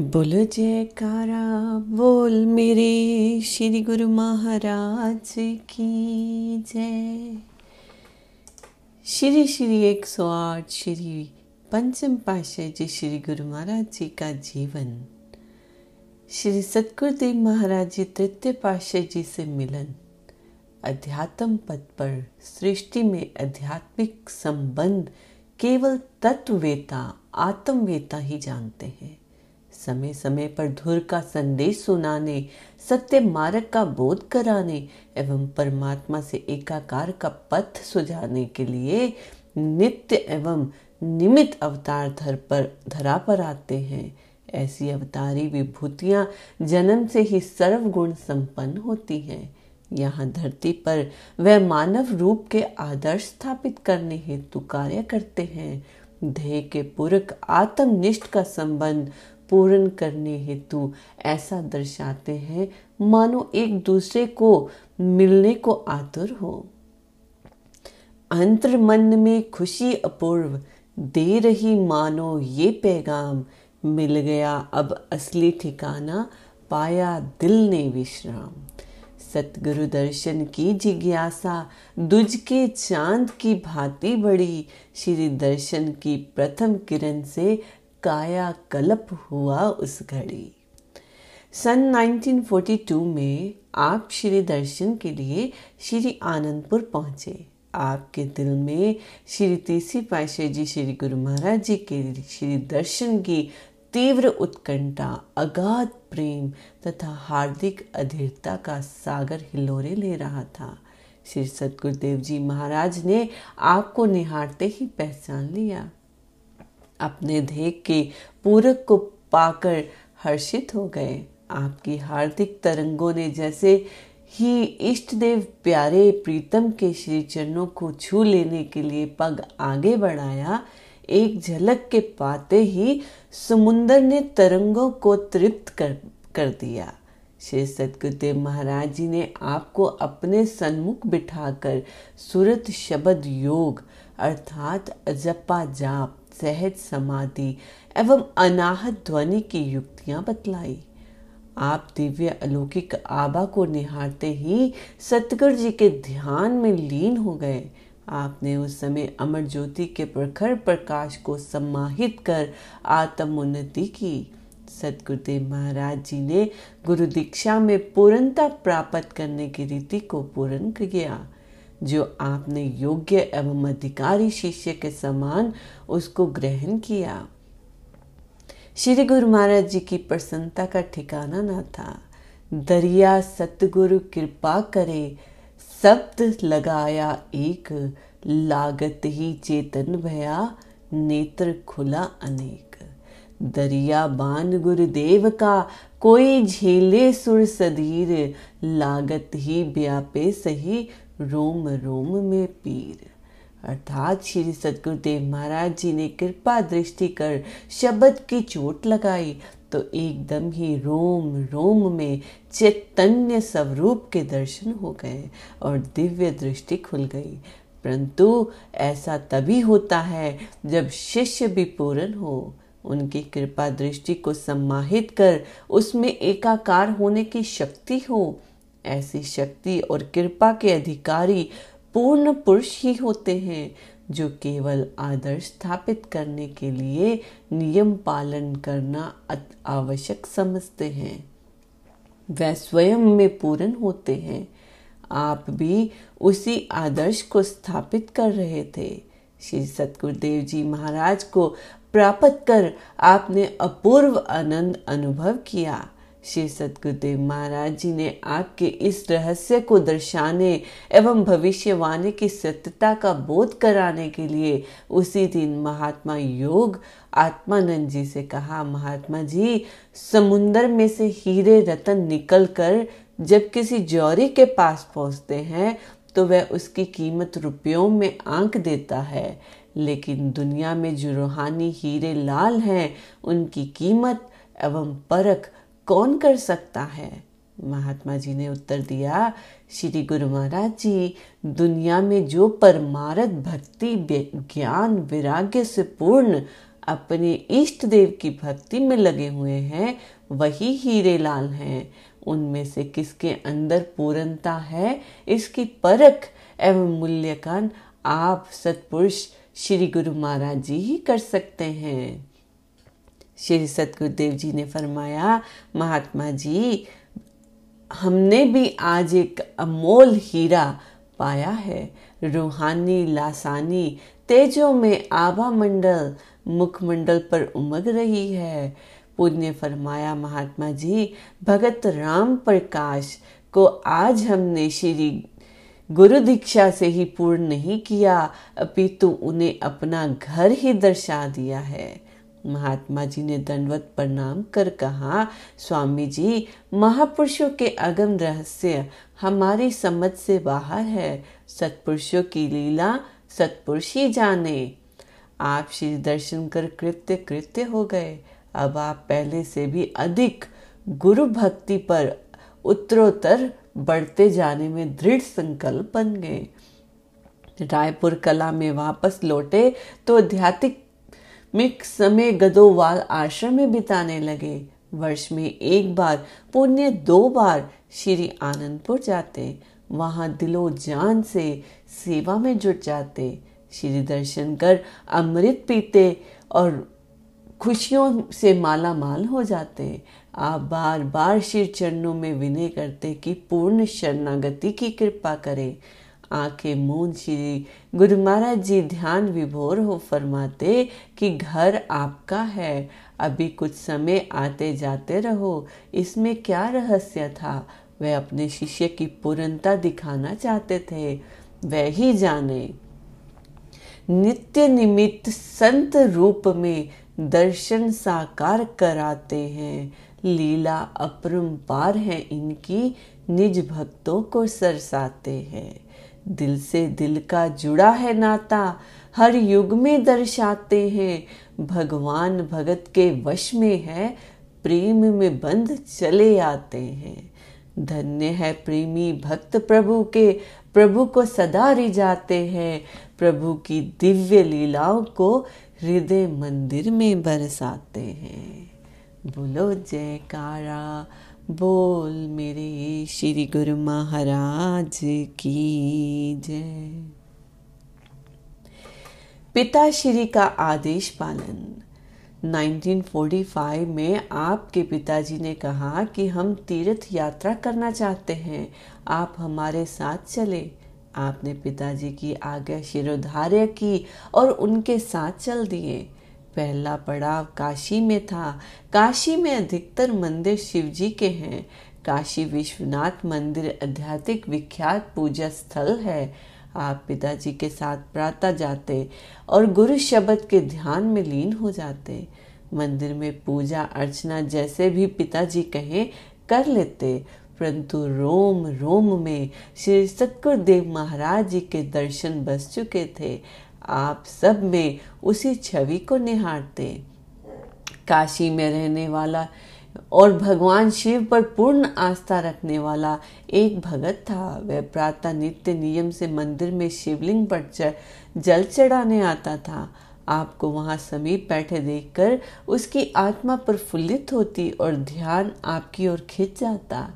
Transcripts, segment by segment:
बोलो जयकारा, बोल मेरे श्री गुरु महाराज की जय। श्री श्री एक सौ आठ श्री पंचम पाशाह जी श्री गुरु महाराज जी का जीवन। श्री सतगुरुदेव महाराज जी तृतीय पाशाह जी से मिलन। अध्यात्म पद पर सृष्टि में आध्यात्मिक संबंध केवल तत्ववेता, आत्मवेता ही जानते हैं। समय समय पर धुर का संदेश सुनाने, सत्य मार्ग का बोध कराने एवं परमात्मा से एकाकार का पथ सुझाने के लिए नित्य एवं निमित अवतार धर पर, धरा पर आते हैं। ऐसी अवतारी विभूतियाँ जन्म से ही सर्वगुण संपन्न होती हैं। यहाँ धरती पर वह मानव रूप के आदर्श स्थापित करने हेतु कार्य करते हैं। ध्येय के पूरक आत्मनिष्ठ का संबंध पूर्ण करने हेतु ऐसा दर्शाते हैं, मानो एक दूसरे को मिलने को आतुर हो। अंतर मन में खुशी अपूर्व, दे रही मानो ये पैगाम, मिल गया अब असली ठिकाना, पाया दिल ने विश्राम। सतगुरु दर्शन की जिज्ञासा, दुज के चाँद की भांति बड़ी। श्री दर्शन की प्रथम किरण से काया कलप हुआ उस घड़ी। सन 1942 में आप श्री दर्शन के लिए श्री आनंदपुर पहुँचे। आपके दिल में श्री तीसरी पाशाह जी श्री गुरु महाराज जी के श्री दर्शन की तीव्र उत्कंठा, अगाध प्रेम तथा हार्दिक अधीरता का सागर हिलोरे ले रहा था। श्री सतगुरुदेव जी महाराज ने आपको निहारते ही पहचान लिया। अपने ध्येय के पूरक को पाकर हर्षित हो गए। आपकी हार्दिक तरंगों ने जैसे ही इष्ट देव प्यारे प्रीतम के श्री चरणों को छू लेने के लिए पग आगे बढ़ाया, एक झलक के पाते ही समुन्दर ने तरंगों को तृप्त कर कर दिया। श्री सतगुरुदेव महाराज जी ने आपको अपने सन्मुख बिठाकर सुरत शब्द योग अर्थात अजपा जाप सहज समाधि एवं अनाहत ध्वनि की युक्तियाँ बतलाई। आप दिव्य अलौकिक आबा को निहारते ही सतगुरु जी के ध्यान में लीन हो गए। आपने उस समय अमर ज्योति के प्रखर प्रकाश को सम्माहित कर आत्म उन्नति की। सतगुरुदेव महाराज जी ने गुरु दीक्षा में पूर्णता प्राप्त करने की रीति को पूर्ण किया। जो आपने योग्य एवं अधिकारी शिष्य के समान उसको ग्रहण किया। श्री गुरु महाराज जी की प्रसन्नता का ठिकाना न था। दरिया सतगुरु कृपा करे शब्द लगाया एक, लागत ही चेतन भया, नेत्र खुला अनेक। दरिया बान गुरुदेव का, कोई झेले सुर सधीर, लागत ही व्यापे सही रोम रोम में पीर। अर्थात श्री सदगुरुदेव महाराज जी ने कृपा दृष्टि कर शब्द की चोट लगाई तो एकदम ही रोम रोम में चैतन्य स्वरूप के दर्शन हो गए और दिव्य दृष्टि खुल गई। परंतु ऐसा तभी होता है जब शिष्य भी पूर्ण हो। उनकी कृपा दृष्टि को सम्माहित कर उसमें एकाकार होने की शक्ति हो ऐसी शक्ति और कृपा के अधिकारी पूर्ण पुरुष ही होते हैं, जो केवल आदर्श स्थापित करने के लिए नियम पालन करना आवश्यक समझते हैं। वह स्वयं में पूर्ण होते हैं। आप भी उसी आदर्श को स्थापित कर रहे थे। श्री सतगुरुदेव जी महाराज को प्राप्त कर आपने अपूर्व आनंद अनुभव किया। श्री सतगुरुदेव महाराज जी ने आपके इस रहस्य को दर्शाने एवं भविष्यवाणी की सत्यता का बोध कराने के लिए उसी दिन महात्मा योग आत्मानंद जी से कहा, महात्मा जी समुन्दर में से हीरे रतन निकल कर जब किसी जौरी के पास पहुँचते हैं तो वह उसकी कीमत रुपयों में आंक देता है। लेकिन दुनिया में जो रूहानी हीरे लाल हैं, उनकी कीमत एवं परख कौन कर सकता है? महात्मा जी ने उत्तर दिया, श्री गुरु महाराज जी, दुनिया में जो परमारथ भक्ति ज्ञान, विराग्य से पूर्ण अपने इष्ट देव की भक्ति में लगे हुए हैं, वही हीरे लाल हैं। उनमें से किसके अंदर पूर्णता है, इसकी परख एवं मूल्यांकन आप सतपुरुष श्री गुरु महाराज जी ही कर सकते हैं। श्री सतगुरुदेव जी ने फरमाया, महात्मा जी, हमने भी आज एक अमोल हीरा पाया है। रूहानी, लासानी, तेजों में आभा मंडल, मुखमंडल पर उमग रही है। पुण्य फरमाया, महात्मा जी, भगत राम प्रकाश को आज हमने श्री गुरु दीक्षा से ही पूर्ण नहीं किया, अपितु उन्हें अपना घर ही दर्शा दिया है। महात्मा जी ने दंडवत प्रणाम कर कहा स्वामी जी महापुरुषों के अगम रहस्य हमारी समझ से बाहर है। सत्पुरुषों की लीला सत्पुरुष ही जाने। आप श्री दर्शन कर कृत्य कृत्य हो गए। अब आप पहले से भी अधिक गुरु भक्ति पर उत्तरोत्तर बढ़ते जाने में दृढ़ संकल्प बन गए। रायपुर कला में वापस लौटे तो आध्यात्मिक समय गदोवाल आश्रम में बिताने लगे। वर्ष में एक बार, पुण्य दो बार श्री आनंदपुर जाते। वहाँ दिलो जान से सेवा में जुट जाते। श्री दर्शन कर अमृत पीते और खुशियों से माला माल हो जाते। आप बार बार श्री चरणों में विनय करते कि पूर्ण शरणागति की कृपा करें। आँखें मूंद श्री गुरु महाराज जी ध्यान विभोर हो फरमाते कि घर आपका है। अभी कुछ समय आते जाते रहो। इसमें क्या रहस्य था? वह अपने शिष्य की पूर्णता दिखाना चाहते थे। वह ही जाने। नित्य निमित्त संत रूप में दर्शन साकार कराते हैं। लीला अपरंपार है इनकी। निज भक्तों को सरसाते हैं। दिल से दिल का जुड़ा है नाता, हर युग में दर्शाते हैं। भगवान भगत के वश में है, प्रेम में बंद चले आते हैं। धन्य है प्रेमी भक्त प्रभु के, प्रभु को सदा रिझाते हैं। प्रभु की दिव्य लीलाओं को हृदय मंदिर में बरसाते हैं। बोलो जयकारा। बोल मेरे श्री गुरु महाराज की जय। पिता श्री का आदेश पालन। 1945 में आपके पिताजी ने कहा कि हम तीर्थ यात्रा करना चाहते हैं। आप हमारे साथ चले। आपने पिताजी की आज्ञा शिरोधार्य की और उनके साथ चल दिए। पहला पड़ाव काशी में था। काशी में अधिकतर मंदिर शिव जी के हैं। काशी विश्वनाथ मंदिर आध्यात्मिक विख्यात पूजा स्थल है। आप पिताजी के साथ प्रातः जाते और गुरु शब्द के ध्यान में लीन हो जाते। मंदिर में पूजा अर्चना जैसे भी पिताजी कहें, कर लेते। परंतु रोम रोम में श्री सतगुरुदेव महाराज जी के दर्शन बस चुके थे। आप सब में उसी छवि को निहारते। काशी में रहने वाला और भगवान शिव पर पूर्ण आस्था रखने वाला एक भगत था। वह प्रातः नित्य नियम से मंदिर में शिवलिंग पर जल चढ़ाने आता था। आपको वहाँ समीप बैठे देखकर उसकी आत्मा प्रफुल्लित होती और ध्यान आपकी ओर खिंच जाता।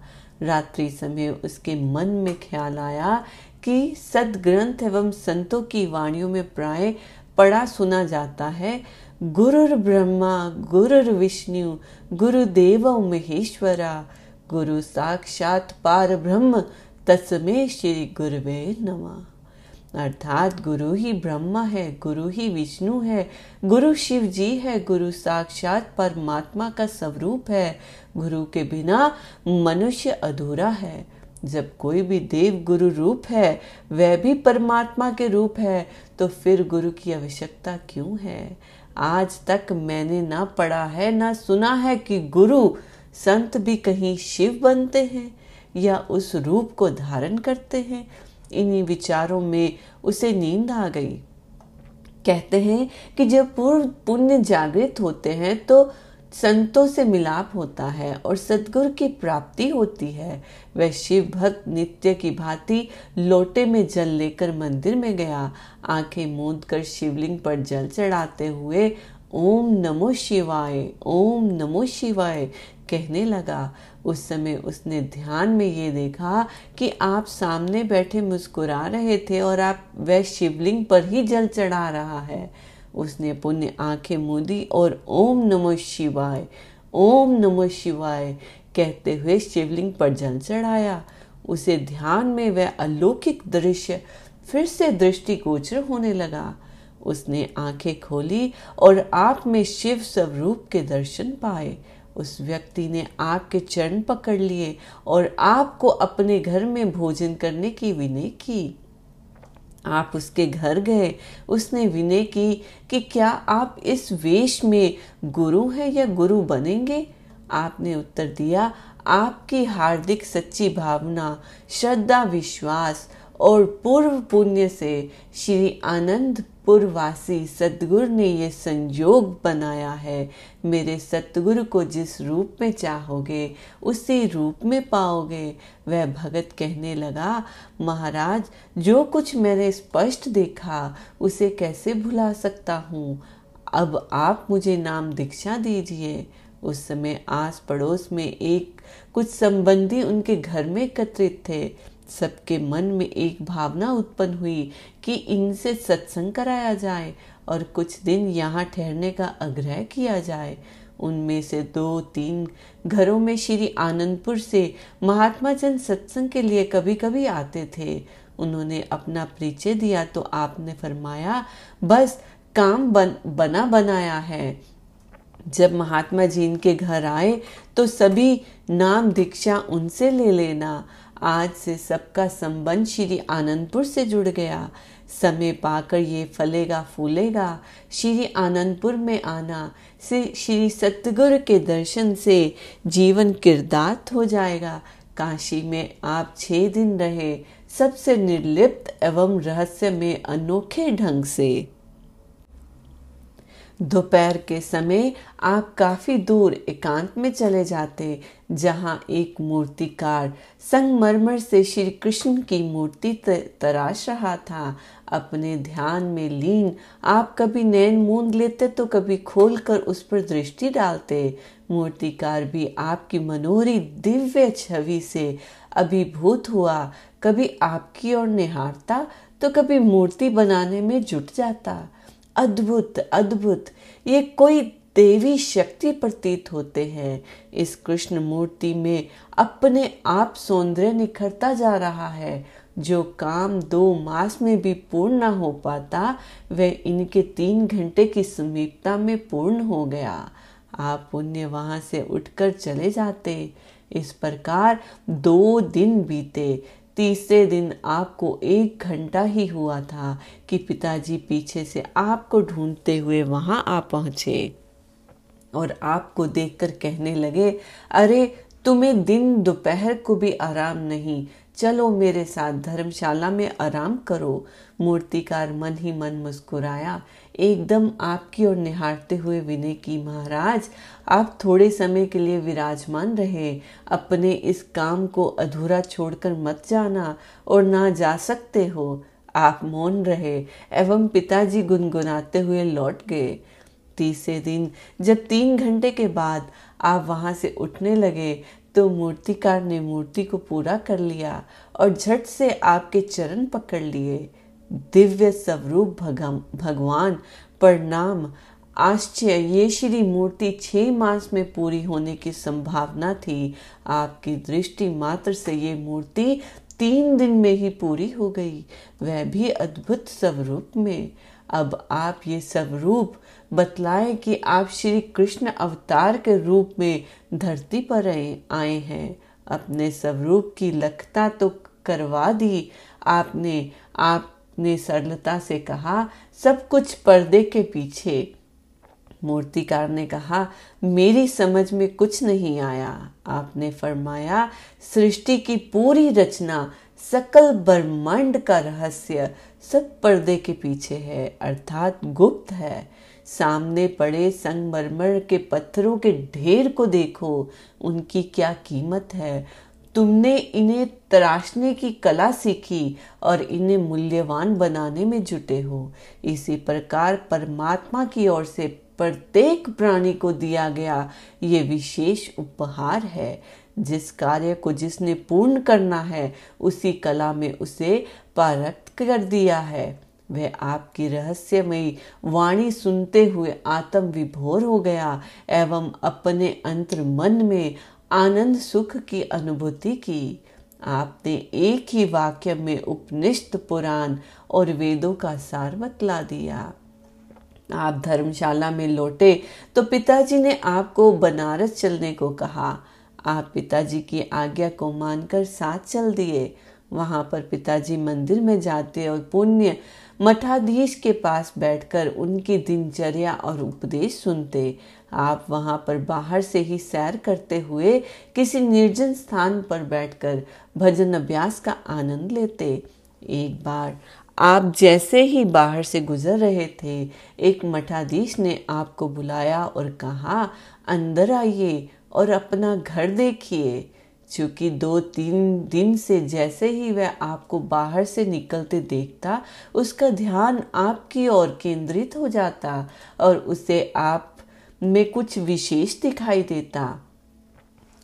रात्रि समय उसके मन में ख्याल आया कि सदग्रंथ एवं संतों की वाणियों में प्राय पढ़ा सुना जाता है। गुरुर ब्रह्मा, गुरुर विष्णु, गुरुदेव महेश्वरा, गुरु साक्षात पार ब्रह्म, तस्मे श्री गुरुवे नमः। अर्थात गुरु ही ब्रह्मा है, गुरु ही विष्णु है, गुरु शिव जी है, गुरु साक्षात परमात्मा का स्वरूप है, गुरु के बिना मनुष्य अधूरा है। जब कोई भी देव गुरु रूप है, वह भी परमात्मा के रूप है तो फिर गुरु की आवश्यकता क्यों है? आज तक मैंने ना पढ़ा है, ना सुना है कि गुरु संत भी कहीं शिव बनते हैं या उस रूप को धारण करते हैं। इन्हीं विचारों में उसे नींद आ गई। कहते हैं कि जब पूर्व पुण्य जागृत होते हैं तो संतों से मिलाप होता है और सदगुरु की प्राप्ति होती है। वह शिव भक्त नित्य की भांति लोटे में जल लेकर मंदिर में गया। आँखें मूंद कर शिवलिंग पर जल चढ़ाते हुए ओम नमो शिवाय, ओम नमो शिवाय कहने लगा। उस समय उसने ध्यान में ये देखा कि आप सामने बैठे मुस्कुरा रहे थे और आप वह शिवलिंग पर ही जल चढ़ा रहा है। उसने पुण्य आँखें मूदी और ओम नमो शिवाय, ओम नमो शिवाय कहते हुए शिवलिंग पर जल चढ़ाया। उसे ध्यान में वह अलौकिक दृश्य फिर से दृष्टि गोचर होने लगा। उसने आँखें खोली और आप में शिव स्वरूप के दर्शन पाए। उस व्यक्ति ने आपके चरण पकड़ लिए और आपको अपने घर में भोजन करने की विनय की। आप उसके घर गए, उसने विनय की कि क्या आप इस वेश में गुरु हैं या गुरु बनेंगे? आपने उत्तर दिया, आपकी हार्दिक सच्ची भावना, श्रद्धा, विश्वास और पूर्व पुण्य से श्री आनंदपुर वासी सतगुरु ने ये संयोग बनाया है। मेरे सतगुरु को जिस रूप में चाहोगे, उसी रूप में पाओगे। वह भगत कहने लगा, महाराज, जो कुछ मैंने स्पष्ट देखा, उसे कैसे भुला सकता हूँ? अब आप मुझे नाम दीक्षा दीजिए। उस समय आस पड़ोस में एक कुछ संबंधी उनके घर में एकत्रित थे। सबके मन में एक भावना उत्पन्न हुई कि इनसे सत्संग कराया जाए और कुछ दिन यहाँ ठहरने का आग्रह किया जाए। उनमें से दो तीन घरों में श्री आनंदपुर से महात्मा जन सत्संग के लिए कभी कभी आते थे। उन्होंने अपना परिचय दिया तो आपने फरमाया बस काम बन, बना बनाया है। जब महात्मा जी इनके घर आए तो सभी नाम दीक्षा उनसे ले लेना। आज से सबका संबंध श्री आनंदपुर से जुड़ गया। समय पाकर ये फलेगा, फूलेगा। श्री आनंदपुर में आना। से श्री सतगुरु के दर्शन से जीवन किरदार्थ हो जाएगा। काशी में आप छह दिन रहे। सबसे निर्लिप्त एवं रहस्य में अनोखे ढंग से। दोपहर के समय आप काफ़ी दूर एकांत में चले जाते, जहाँ एक मूर्तिकार संगमरमर से श्री कृष्ण की मूर्ति तराश रहा था। अपने ध्यान में लीन आप कभी नैन मूंद लेते तो कभी खोलकर उस पर दृष्टि डालते। मूर्तिकार भी आपकी मनोहरी दिव्य छवि से अभिभूत हुआ। कभी आपकी ओर निहारता तो कभी मूर्ति बनाने में जुट जाता। अद्भुत अद्भुत। ये कोई देवी शक्ति प्रतीत होते हैं। इस कृष्ण मूर्ति में अपने आप सौंदर्य निखरता जा रहा है। जो काम दो मास में भी पूर्ण न हो पाता, वह इनके तीन घंटे की समीपता में पूर्ण हो गया। आप पुण्य वहाँ से उठकर चले जाते। इस प्रकार दो दिन बीते। तीसरे दिन आपको एक घंटा ही हुआ था कि पिताजी पीछे से आपको ढूंढते हुए वहाँ आ पहुँचे और आपको देखकर कहने लगे, अरे, तुम्हें दिन दोपहर को भी आराम नहीं चलो मेरे साथ धर्मशाला में आराम करो। मूर्तिकार मन ही मन मुस्कुराया। एकदम आपकी ओर निहारते हुए विनय की, महाराज, आप थोड़े समय के लिए विराजमान रहे। अपने इस काम को अधूरा छोड़कर मत जाना और ना जा सकते हो। आप मौन रहे एवं पिताजी गुनगुनाते हुए लौट गए। तीसरे दिन, जब तीन घंटे के बाद आप वहाँ से उठने लगे तो मूर्तिकार ने मूर्ति को पूरा कर लिया और झट से आपके चरण पकड़ लिए। दिव्य स्वरूप भगवान, प्रणाम। आश्चर्य, ये श्री मूर्ति छह मास में पूरी होने की संभावना थी। आपकी दृष्टि मात्र से ये मूर्ति तीन दिन में ही पूरी हो गई। वह भी अद्भुत स्वरूप में। अब आप ये स्वरूप बतलाएँ कि आप श्री कृष्ण अवतार के रूप में धरती पर आए हैं। अपने स्वरूप की लखता तो करवा दी। आपने आपने सरलता से कहा, सब कुछ पर्दे के पीछे। मूर्तिकार ने कहा, मेरी समझ में कुछ नहीं आया। आपने फरमाया, सृष्टि की पूरी रचना सकल ब्रह्मांड का रहस्य सब पर्दे के पीछे है, अर्थात गुप्त है। सामने पड़े संगमरमर के पत्थरों के ढेर को देखो, उनकी क्या कीमत है? तुमने इन्हें तराशने की कला सीखी और इन्हें मूल्यवान बनाने में जुटे हो। इसी प्रकार परमात्मा की ओर से प्रत्येक प्राणी को दिया गया ये विशेष उपहार है। जिस कार्य को जिसने पूर्ण करना है, उसी कला में उसे पारक्त कर दिया है। वह आपकी रहस्यमयी वाणी सुनते हुए आत्म विभोर हो गया एवं अपने अंतर मन में आनंद सुख की अनुभूति की। आपने एक ही वाक्य में उपनिष्ठ पुराण और वेदों का सार बतला दिया। आप धर्मशाला में लौटे तो पिताजी ने आपको बनारस चलने को कहा। आप पिताजी की आज्ञा को मानकर साथ चल दिए। वहाँ पर पिताजी मंदिर में जाते और पुण्य मठाधीश के पास बैठकर उनकी दिनचर्या और उपदेश सुनते। आप वहाँ पर बाहर से ही सैर करते हुए किसी निर्जन स्थान पर बैठकर भजन अभ्यास का आनंद लेते। एक बार आप जैसे ही बाहर से गुजर रहे थे, एक मठाधीश ने आपको बुलाया और कहा, अंदर आइए और अपना घर देखिए। क्योंकि दो तीन दिन से जैसे ही वह आपको बाहर से निकलते देखता, उसका ध्यान आपकी ओर केंद्रित हो जाता और उसे आप में कुछ विशेष दिखाई देता।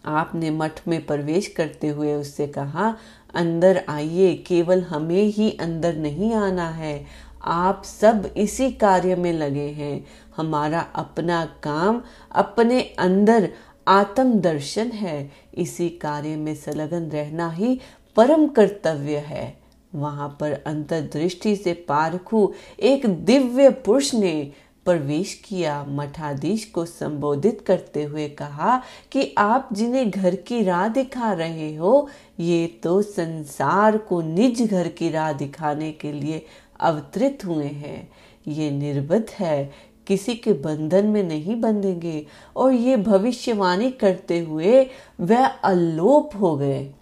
आपने मठ में प्रवेश करते हुए उससे कहा, अंदर आइए, केवल हमें ही अंदर नहीं आना है। आप सब इसी कार्य में लगे हैं। हमारा अपना काम अपने अंदर आत्म दर्शन है। इसी कार्य में संलग्न रहना ही परम कर्तव्य है। वहाँ पर अंतर्दृष्टि से पारखू एक दिव्य पुरुष ने प्रवेश किया। मठाधीश को संबोधित करते हुए कहा कि आप जिन्हें घर की राह दिखा रहे हो, ये तो संसार को निज घर की राह दिखाने के लिए अवतरित हुए हैं। ये निर्बद्ध है किसी के बंधन में नहीं बंधेंगे और ये भविष्यवाणी करते हुए वह अलोप हो गए।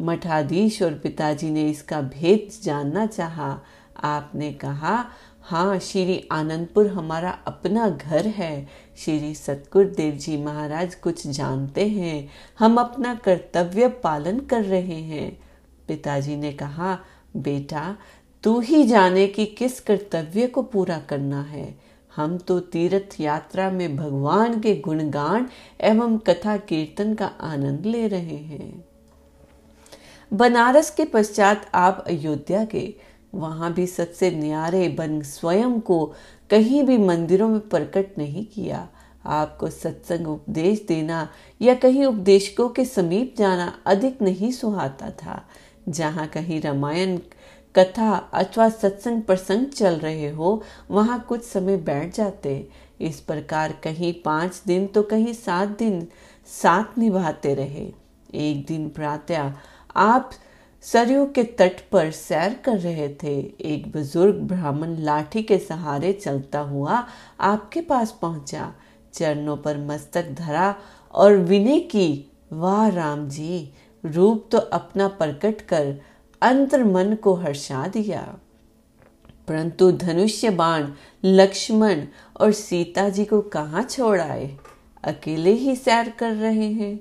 मठाधीश और पिताजी ने इसका भेद जानना चाहा। आपने कहा हाँ श्री आनंदपुर हमारा अपना घर है। श्री सतगुरुदेव जी महाराज कुछ जानते हैं। हम अपना कर्तव्य पालन कर रहे हैं। पिताजी ने कहा, बेटा, तू ही जाने कि किस कर्तव्य को पूरा करना है। हम तो तीर्थ यात्रा में भगवान के गुणगान एवं कथा कीर्तन का आनंद ले रहे हैं। बनारस के पश्चात आप अयोध्या के, वहाँ भी सबसे न्यारे बन स्वयं को कहीं भी मंदिरों में प्रकट नहीं किया। आपको सत्संग उपदेश देना या कहीं उपदेशकों के समीप जाना अधिक नहीं सुहाता था। जहाँ कहीं रामायण कथा अथवा सत्संग प्रसंग चल रहे हो, वहाँ कुछ समय बैठ जाते। इस प्रकार कहीं पाँच दिन तो कहीं सात दिन साथ निभाते रहे। एक दिन प्रातः आप सरयू के तट पर सैर कर रहे थे। एक बुज़ुर्ग ब्राह्मण लाठी के सहारे चलता हुआ आपके पास पहुँचा। चरणों पर मस्तक धरा और विनय की, वाह राम जी, रूप तो अपना प्रकट कर अंतर मन को हर्षा दिया। परंतु धनुष्य बाण लक्ष्मण और सीता जी को कहाँ छोड़ आए? अकेले ही सैर कर रहे हैं।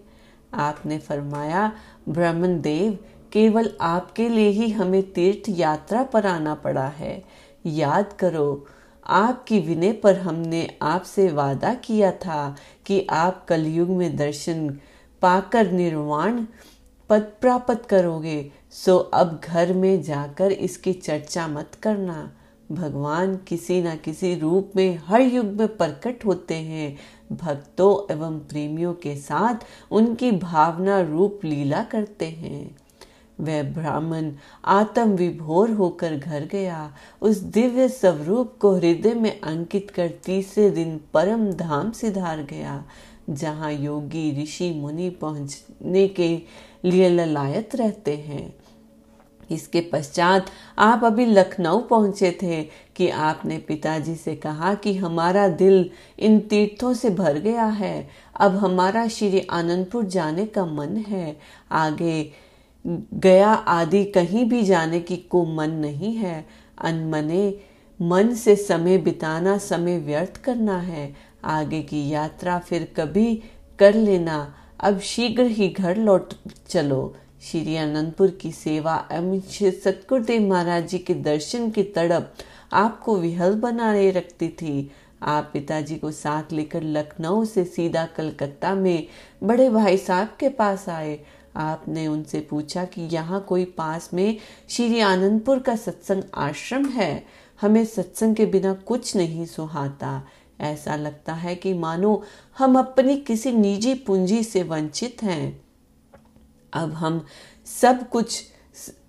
आपने फरमाया, ब्राह्मण देव, केवल आपके लिए ही हमें तीर्थ यात्रा पर आना पड़ा है। याद करो, आपकी विनय पर हमने आपसे वादा किया था कि आप कलयुग में दर्शन पाकर निर्वाण पद प्राप्त करोगे, सो अब घर में जाकर इसकी चर्चा मत करना। भगवान किसी न किसी रूप में हर युग में प्रकट होते हैं। भक्तों एवं प्रेमियों के साथ उनकी भावना रूप लीला करते हैं। वह ब्राह्मण आत्म विभोर होकर घर गया। उस दिव्य स्वरूप को हृदय में अंकित कर तीसरे दिन परम धाम सिधार गया, जहाँ योगी ऋषि मुनि पहुँचने के लिए ललायत रहते हैं। इसके पश्चात आप अभी लखनऊ पहुँचे थे कि आपने पिताजी से कहा कि हमारा दिल इन तीर्थों से भर गया है। अब हमारा श्री आनंदपुर जाने का मन है। आगे गया आदि कहीं भी जाने की को मन नहीं है। अनमने मन से समय बिताना, समय व्यर्थ करना है। आगे की यात्रा फिर कभी कर लेना। अब शीघ्र ही घर लौट चलो। श्री अनंतपुर की सेवा एवं श्री सतगुरुदेव महाराज जी के दर्शन की तड़प आपको विहल बनाए रखती थी। आप पिताजी को साथ लेकर लखनऊ से सीधा कलकत्ता में बड़े भाई साहब के पास आए। आपने उनसे पूछा कि यहाँ कोई पास में श्री आनंदपुर का सत्संग आश्रम है? हमें सत्संग के बिना कुछ नहीं सुहाता। ऐसा लगता है कि मानो हम अपनी किसी निजी पूंजी से वंचित हैं। अब हम सब कुछ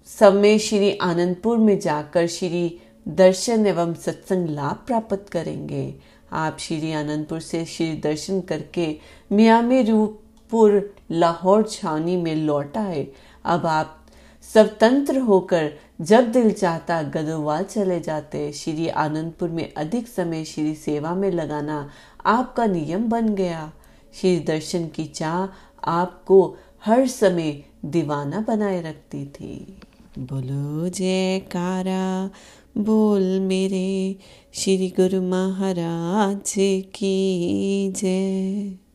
समय श्री आनंदपुर में जाकर श्री दर्शन एवं सत्संग लाभ प्राप्त करेंगे। आप श्री आनंदपुर से श्री दर्शन करके मियामी रूपपुर, लाहौर छावनी में लौट आए। अब आप स्वतंत्र होकर जब दिल चाहता गदोवाल चले जाते, श्री आनंदपुर में अधिक समय श्री सेवा में लगाना आपका नियम बन गया। श्री दर्शन की चाह आपको हर समय दीवाना बनाए रखती थी। बोलो जयकारा, बोल मेरे, श्री गुरु महाराज की जय।